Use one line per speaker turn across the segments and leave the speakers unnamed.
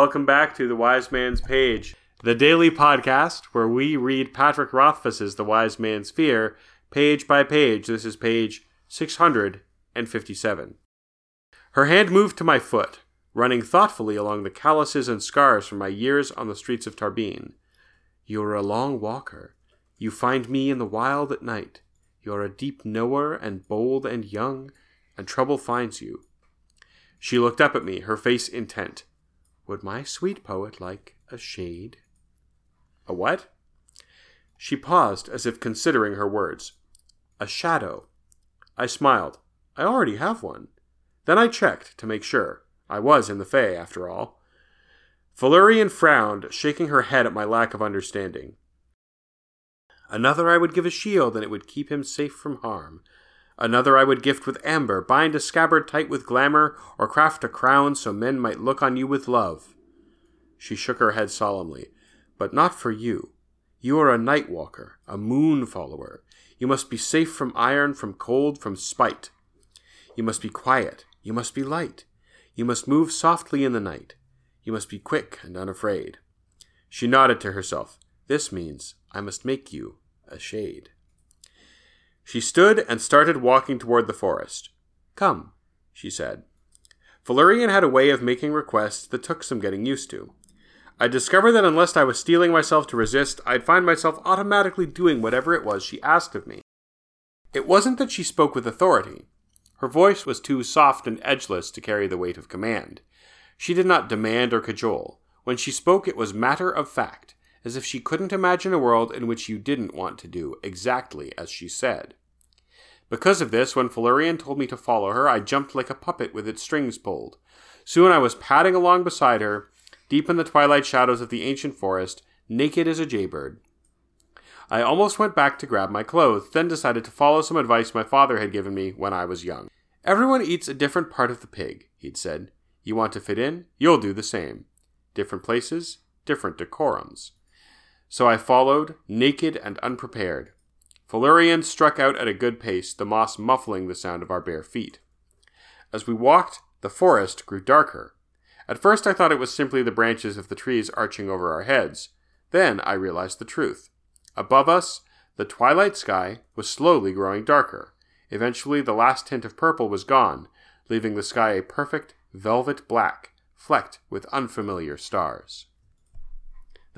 welcome back to The Wise Man's Page, the daily podcast where we read Patrick Rothfuss's The Wise Man's Fear page by page. This is page 657. Her hand moved to my foot, running thoughtfully along the calluses and scars from my years on the streets of Tarbean. You are a long walker. You find me in the wild at night. You are a deep knower and bold and young, and trouble finds you. She looked up at me, her face intent. Would my sweet poet like a shade? A what? She paused as if considering her words. A shadow. I smiled. I already have one. Then I checked to make sure. I was in the Fae, after all. Felurian frowned, shaking her head at my lack of understanding. Another I would give a shield, and it would keep him safe from harm. Another I would gift with amber, bind a scabbard tight with glamour, or craft a crown so men might look on you with love. She shook her head solemnly. But not for you. You are a night walker, a moon follower. You must be safe from iron, from cold, from spite. You must be quiet. You must be light. You must move softly in the night. You must be quick and unafraid. She nodded to herself. This means I must make you a shade. She stood and started walking toward the forest. Come, she said. Felurian had a way of making requests that took some getting used to. I discovered that unless I was steeling myself to resist, I'd find myself automatically doing whatever it was she asked of me. It wasn't that she spoke with authority. Her voice was too soft and edgeless to carry the weight of command. She did not demand or cajole. When she spoke, it was matter of fact, as if she couldn't imagine a world in which you didn't want to do exactly as she said. Because of this, when Felurian told me to follow her, I jumped like a puppet with its strings pulled. Soon I was padding along beside her, deep in the twilight shadows of the ancient forest, naked as a jaybird. I almost went back to grab my clothes, then decided to follow some advice my father had given me when I was young. Everyone eats a different part of the pig, he'd said. You want to fit in? You'll do the same. Different places, different decorums. So I followed, naked and unprepared. Felurian struck out at a good pace, the moss muffling the sound of our bare feet. As we walked, the forest grew darker. At first I thought it was simply the branches of the trees arching over our heads. Then I realized the truth. Above us, the twilight sky was slowly growing darker. Eventually, the last tint of purple was gone, leaving the sky a perfect velvet black, flecked with unfamiliar stars.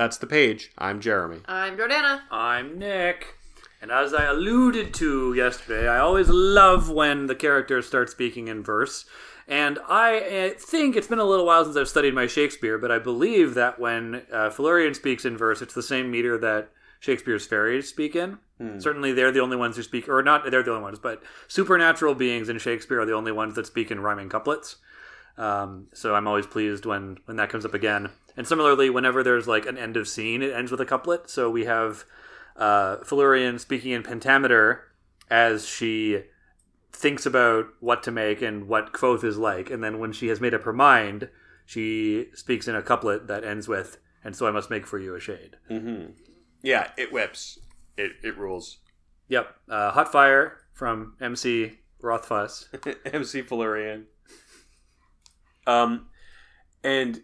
That's the page. I'm Jeremy.
I'm Jordana.
I'm Nick. And as I alluded to yesterday, I always love when the characters start speaking in verse. And I uh, think it's been a little while since I've studied my Shakespeare, but I believe that when uh, Felurian speaks in verse, it's the same meter that Shakespeare's fairies speak in. Certainly, they're the only ones who speak, or not they're the only ones, but supernatural beings in Shakespeare are the only ones that speak in rhyming couplets. Um, so I'm always pleased when when that comes up again. And similarly, whenever there's like an end of scene, it ends with a couplet. So we have uh, Felurian speaking in pentameter as she thinks about what to make and what Kvothe is like, and then when she has made up her mind, she speaks in a couplet that ends with "And so I must make for you a shade."
Yeah, it whips. It, it rules.
Yep, uh, Hot Fire from MC Rothfuss.
MC Felurian. Um, and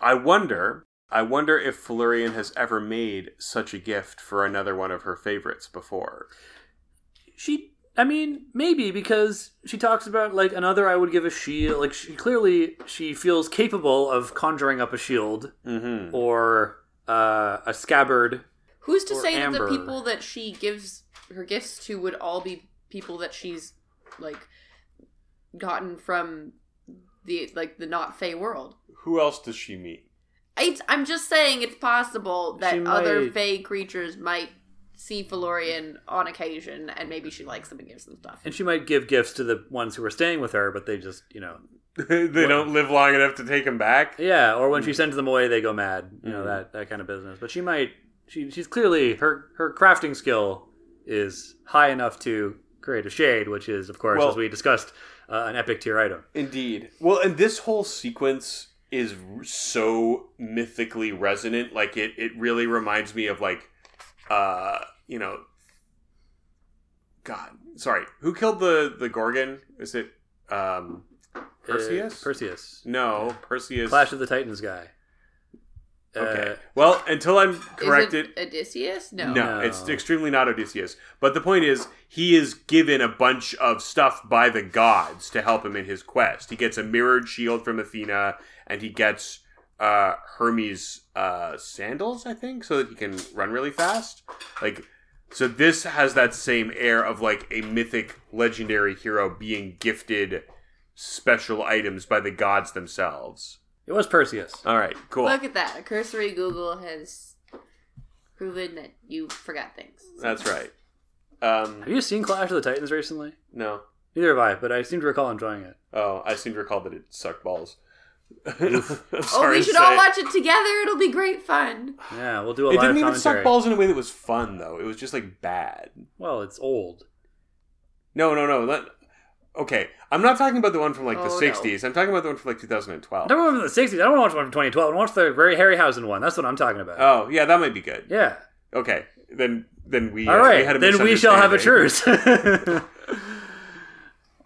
I wonder, I wonder if Felurian has ever made such a gift for another one of her favorites before.
She, I mean, maybe because she talks about like another I would give a shield. Like she clearly she feels capable of conjuring up a shield
Mm-hmm.
or uh, a scabbard.
Who's to
Or
say that the people that she gives her gifts to would all be people that she's like gotten from the like the not Fae world?
Who else does she meet?
It's, I'm just saying it's possible that
She
other
might-
Fae creatures might see Felurian on occasion, and maybe she likes them and gives them stuff.
And she might give gifts to the ones who are staying with her, but they just, you know,
they don't live long enough to take them back.
yeah. Or when she sends them away, they go mad. You know
Mm.
that that kind of business. But she might. She she's clearly her her crafting skill is high enough to create a shade, which is, of course,
Well-
as we discussed, uh, an epic tier item.
Indeed. Well, and this whole sequence is r- so mythically resonant. Like it, it really reminds me of like, uh, you know, God, sorry, who killed the the Gorgon? Is it um, Perseus?
Uh, Perseus.
No, Perseus.
Clash of the Titans guy.
Okay.
Uh,
well, until I'm
Is
corrected.
it Odysseus? No.
No,
No.
it's extremely not Odysseus. But the point is, he is given a bunch of stuff by the gods to help him in his quest. He gets a mirrored shield from Athena, and he gets uh, Hermes' uh, sandals, I think, so that he can run really fast. Like, so this has that same air of like a mythic, legendary hero being gifted special items by the gods themselves.
It was Perseus.
All right, cool.
Look at that. A cursory Google has proven that you forgot things.
That's right. Um,
Have you seen Clash of the Titans recently?
no.
Neither have I, but I seem to recall enjoying it.
Oh, I seem to recall that it sucked balls. I'm
Oh,
sorry
we
to
should
say.
all watch it together. It'll be great fun.
Yeah, we'll do a
It
live
didn't even
commentary.
suck balls in a way that was fun, though. It was just like bad.
Well, it's old.
No, no, no. That, okay, I'm not talking about the one from like the
Oh, no.
'60s. I'm talking about the one from like 2012.
I don't want one from the 60s. I don't want to watch one from 2012. I want to watch the very Harryhausen one. That's what I'm talking about.
Oh, yeah, that might be good.
yeah.
Okay, then then we
All
uh,
right.
we had a
then we shall have a
misunderstanding.
truce.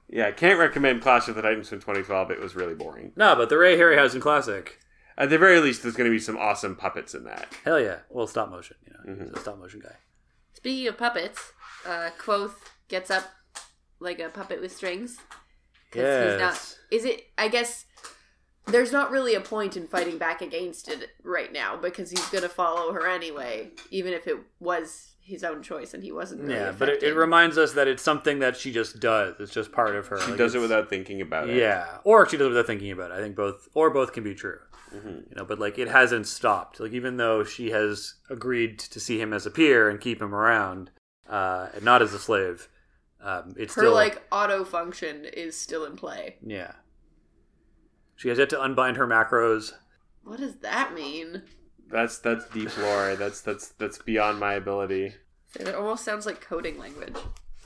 Yeah, can't recommend Clash of the Titans from 2012. It was really boring.
no, but the Ray Harryhausen classic.
At the very least, there's going to be some awesome puppets in that.
Hell yeah. Well, stop motion. You know,
Mm-hmm.
he's a stop motion guy.
Speaking of puppets, uh, Kvothe gets up like a puppet with strings. 'Cause he's not.
Yes.
Is it? I guess there's not really a point in fighting back against it right now because he's gonna follow her anyway, even if it was his own choice and he wasn't. Really
Yeah, but it, it reminds us that it's something that she just does. It's just part of her.
She
Like,
does it without thinking about it.
Yeah, or she does it without thinking about it. I think both, or both can be true.
Mm-hmm.
You know, but like it hasn't stopped. Like even though she has agreed to see him as a peer and keep him around, uh, and not as a slave, um, it's
her
still
like auto function is still in play.
yeah. She has yet to unbind her macros.
What does that mean?
That's that's deep lore. That's that's that's beyond my ability.
It almost sounds like coding language.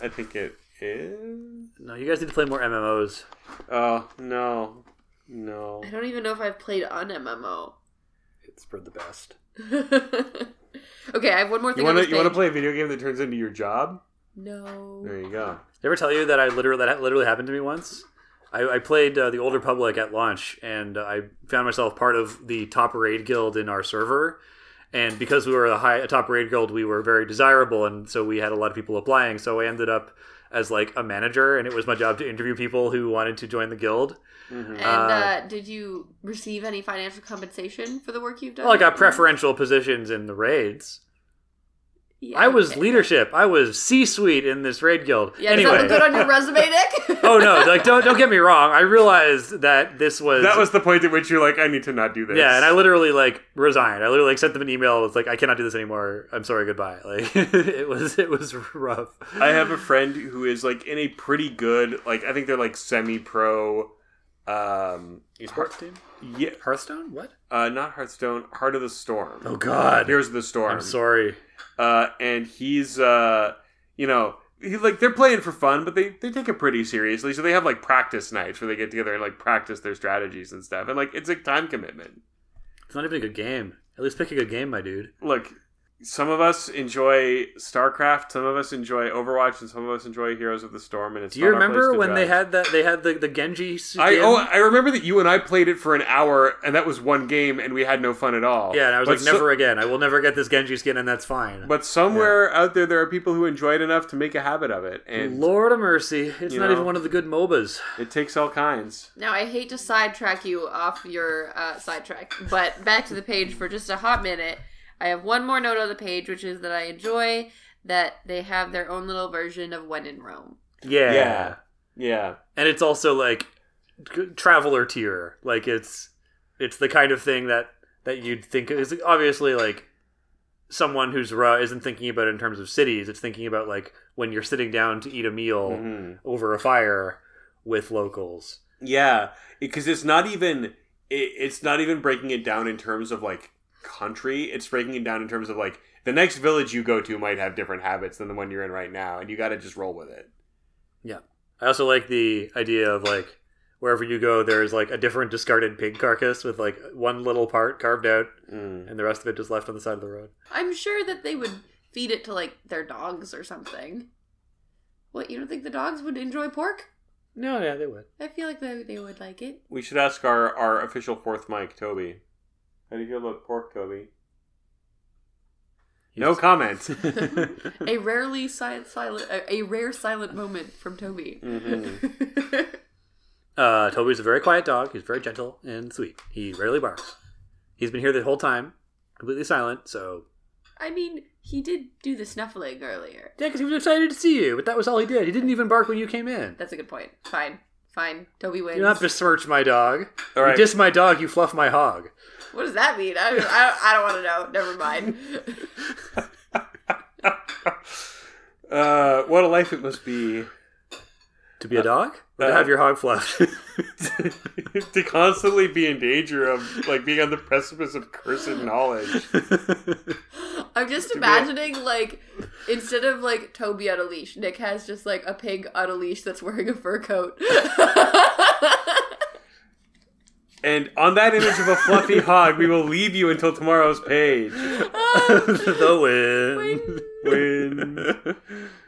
I think it is.
No, you guys need to play more MMOs.
Oh no, no.
I don't even know if I've played on MMO.
It's for the best.
okay, I have one more thing.
You want to you want to play a video game that turns into your job?
No.
There you go.
Did I ever tell you that I literally that literally happened to me once? I, I played uh, the Old Republic at launch, and uh, I found myself part of the top raid guild in our server. And because we were a high a top raid guild, we were very desirable, and so we had a lot of people applying. So I ended up as like a manager, and it was my job to interview people who wanted to join the guild.
And
Uh,
uh, did you receive any financial compensation for the work you've done?
Well, I got preferential positions in the raids.
Yeah,
I was
okay.
leadership. I was C-suite in this raid guild.
Yeah,
anyway.
does that look good on your resume, Nick?
oh no! Like don't don't get me wrong. I realized that this was
That was the point at which you're like, I need to not do this.
Yeah, and I literally like resigned. I literally like sent them an email. It's like I cannot do this anymore. I'm sorry. Goodbye. Like it was it was rough.
I have a friend who is like in a pretty good, like I think they're like semi-pro. Um,
Hearthstone.
yeah,
Hearthstone. What?
uh, not Hearthstone, Heart of the Storm.
Oh God.
Here's the storm.
I'm sorry.
uh, and he's uh, you know he, like they're playing for fun but they, they take it pretty seriously so they have like practice nights where they get together and like practice their strategies and stuff and like it's a time commitment
It's not even a good game. At least pick a good game, my dude.
look some of us enjoy starcraft some of us enjoy overwatch and some of us enjoy heroes of the storm and it's
Do you remember
place to
when they had that? They had the the Genji. Skin?
I oh I remember that you and I played it for an hour and that was one game and we had no fun at all.
yeah, and I was
But
like,
so-
never again. I will never get this Genji skin, and that's fine.
But somewhere out there, there are people who enjoy it enough to make a habit of it, and
Lord of mercy, it's not
know.
even one of the good MOBAs.
it takes all kinds.
now, I hate to sidetrack you off your uh, sidetrack, but back to the page for just a hot minute. I have one more note on the page, which is that I enjoy that they have their own little version of When in Rome.
Yeah.
Yeah. Yeah.
and it's also like traveler tier like it's it's the kind of thing that that you'd think is obviously like someone who's raw isn't thinking about it in terms of cities it's thinking about like when you're sitting down to eat a meal
Mhm.
over a fire with locals
Yeah, because it's not even it, it's not even breaking it down in terms of like country. It's breaking it down in terms of like the next village you go to might have different habits than the one you're in right now, and you got to just roll with it.
yeah i also like the idea of like wherever you go there's like a different discarded pig carcass with like one little part carved out
Mm.
and the rest of it just left on the side of the road
I'm sure that they would feed it to like their dogs or something. What you don't think the dogs would enjoy pork?
No, yeah, they would.
I feel like they, they would like it.
We should ask our, our official fourth mic, Toby. How do you feel about pork, Toby? No comment.
A rarely si- silent, a, a rare silent moment from Toby.
Mm-hmm.
uh, Toby's a very quiet dog. He's very gentle and sweet. He rarely barks. He's been here the whole time, completely silent. So
I mean, he did do the snuffling earlier.
yeah, because he was excited to see you, but that was all he did. He didn't even bark when you came in.
That's a good point. Fine, fine. Toby wins.
Do not besmirch my dog.
All right.
You diss my dog, you fluff my hog.
what does that mean? I, I, I don't want to know. Never mind.
uh, what a life it must be
To be a dog? Or to
uh,
have your hog fluffed?
to constantly be in danger of like being on the precipice of cursed knowledge.
I'm just
be a-
imagining like instead of like Toby on a leash, Nick has just like a pig on a leash that's wearing a fur coat.
And on that image of a fluffy hog, we will leave you until tomorrow's page.
the win.
Win.